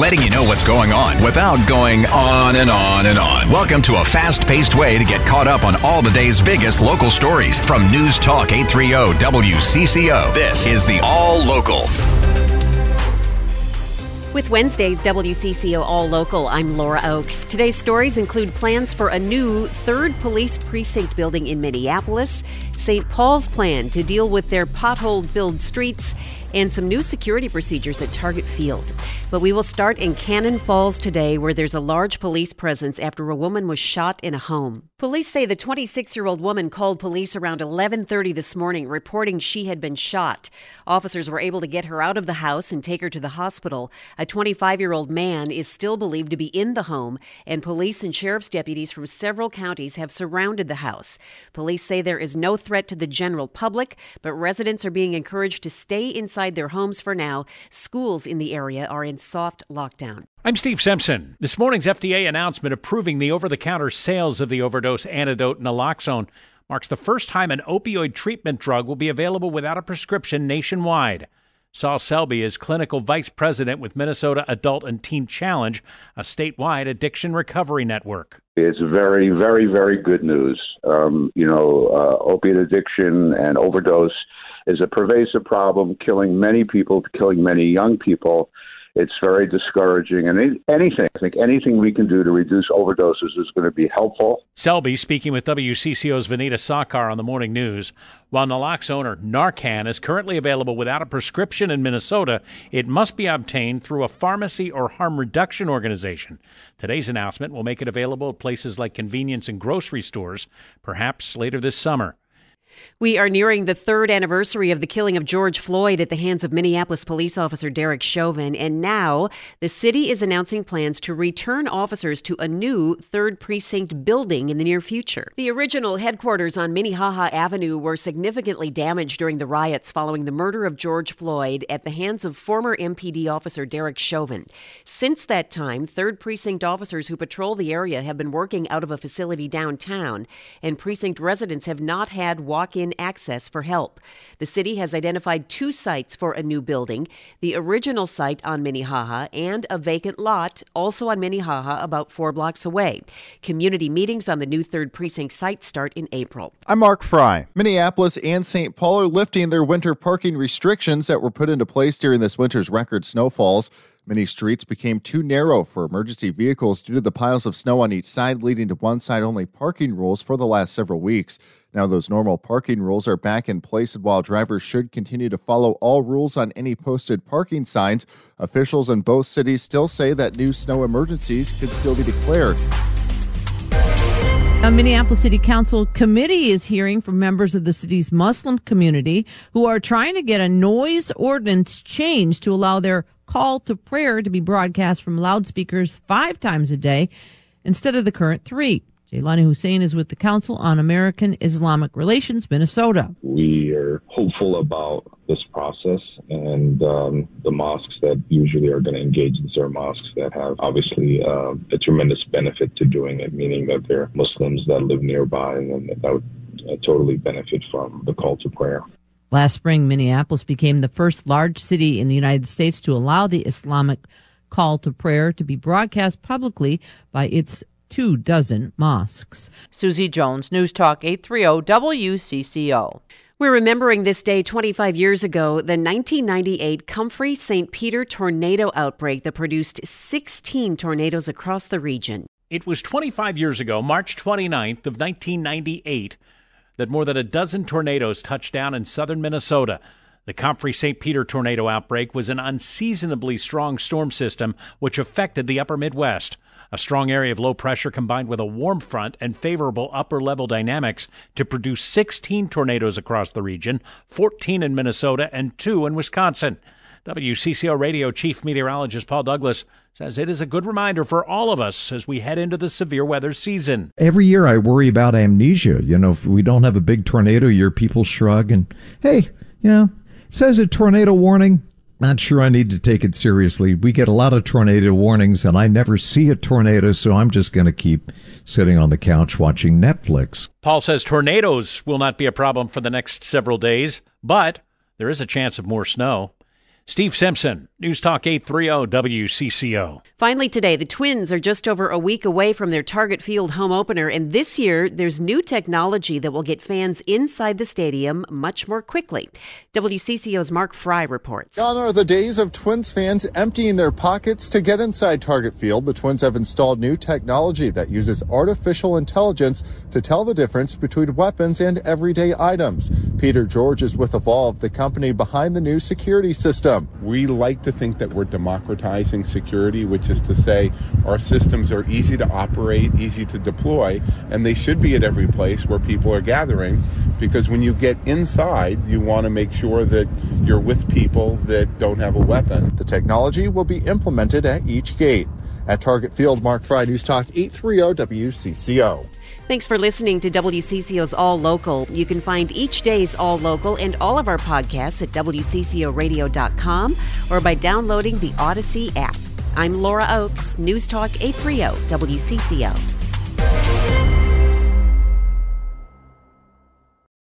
letting you know what's going on without going on and on and on. Welcome to a fast paced way to get caught up on all the day's biggest local stories from News Talk 830 WCCO. This is the All Local. With Wednesday's WCCO All Local, I'm Laura Oakes. Today's stories include plans for a new third police precinct building in Minneapolis, St. Paul's plan to deal with their pothole filled streets, and some new security procedures at Target Field. But we will start in Cannon Falls today, where there's a large police presence after a woman was shot in a home. Police say the 26-year-old woman called police around 11:30 this morning reporting she had been shot. Officers were able to get her out of the house and take her to the hospital. A 25-year-old man is still believed to be in the home, and police and sheriff's deputies from several counties have surrounded the house. Police say there is no threat to the general public, but residents are being encouraged to stay inside their homes for now. Schools in the area are in soft lockdown. I'm Steve Simpson. This morning's FDA announcement approving the over the counter sales of the overdose antidote naloxone marks the first time an opioid treatment drug will be available without a prescription nationwide. Saul Selby is clinical vice president with Minnesota Adult and Teen Challenge, a statewide addiction recovery network. It's very, very, very good news. Um, you know, uh, opiate addiction and overdose is a pervasive problem, killing many people, killing many young people. It's very discouraging, and anything I think anything we can do to reduce overdoses is going to be helpful. Selby speaking with WCCO's Vineeta Sawkar on the morning news. While naloxone or Narcan is currently available without a prescription in Minnesota, it must be obtained through a pharmacy or harm reduction organization. Today's announcement will make it available at places like convenience and grocery stores, perhaps later this summer. We are nearing the third anniversary of the killing of George Floyd at the hands of Minneapolis police officer Derek Chauvin, and now the city is announcing plans to return officers to a new third precinct building in the near future. The original headquarters on Minnehaha Avenue were significantly damaged during the riots following the murder of George Floyd at the hands of former MPD officer Derek Chauvin. Since that time, third precinct officers who patrol the area have been working out of a facility downtown, and precinct residents have not had walk walk in access for help. The city has identified two sites for a new building the original site on Minnehaha and a vacant lot also on Minnehaha about four blocks away. Community meetings on the new third precinct site start in April. I'm Mark Fry. Minneapolis and St. Paul are lifting their winter parking restrictions that were put into place during this winter's record snowfalls. Many streets became too narrow for emergency vehicles due to the piles of snow on each side, leading to one side only parking rules for the last several weeks. Now, those normal parking rules are back in place, and while drivers should continue to follow all rules on any posted parking signs, officials in both cities still say that new snow emergencies could still be declared. A Minneapolis City Council committee is hearing from members of the city's Muslim community who are trying to get a noise ordinance changed to allow their call to prayer to be broadcast from loudspeakers five times a day instead of the current three. Jaylani Hussein is with the Council on American Islamic Relations, Minnesota. We are hopeful about this process and um, the mosques that usually are going to engage these are mosques that have obviously uh, a tremendous benefit to doing it, meaning that they're Muslims that live nearby and that would uh, totally benefit from the call to prayer. Last spring, Minneapolis became the first large city in the United States to allow the Islamic call to prayer to be broadcast publicly by its two dozen mosques. Susie Jones, News Talk 830 WCCO. We're remembering this day 25 years ago, the 1998 Comfrey St. Peter tornado outbreak that produced 16 tornadoes across the region. It was 25 years ago, March 29th of 1998, that more than a dozen tornadoes touched down in southern Minnesota. The Comfrey St. Peter tornado outbreak was an unseasonably strong storm system which affected the upper Midwest. A strong area of low pressure combined with a warm front and favorable upper level dynamics to produce 16 tornadoes across the region, 14 in Minnesota and 2 in Wisconsin. WCCO Radio Chief Meteorologist Paul Douglas says it is a good reminder for all of us as we head into the severe weather season. Every year I worry about amnesia. You know, if we don't have a big tornado year, people shrug and, hey, you know, it says a tornado warning. Not sure I need to take it seriously. We get a lot of tornado warnings, and I never see a tornado, so I'm just going to keep sitting on the couch watching Netflix. Paul says tornadoes will not be a problem for the next several days, but there is a chance of more snow. Steve Simpson, News Talk 830 WCCO. Finally, today, the Twins are just over a week away from their Target Field home opener, and this year there's new technology that will get fans inside the stadium much more quickly. WCCO's Mark Fry reports. Gone are the days of Twins fans emptying their pockets to get inside Target Field. The Twins have installed new technology that uses artificial intelligence to tell the difference between weapons and everyday items. Peter George is with Evolv, the company behind the new security system. We like to think that we're democratizing security, which is to say our systems are easy to operate, easy to deploy, and they should be at every place where people are gathering because when you get inside, you want to make sure that you're with people that don't have a weapon. The technology will be implemented at each gate. At Target Field, Mark Fry, News Talk 830 WCCO. Thanks for listening to WCCO's All Local. You can find each day's All Local and all of our podcasts at WCCORadio.com or by downloading the Audacy app. I'm Laura Oakes, News Talk 830 WCCO.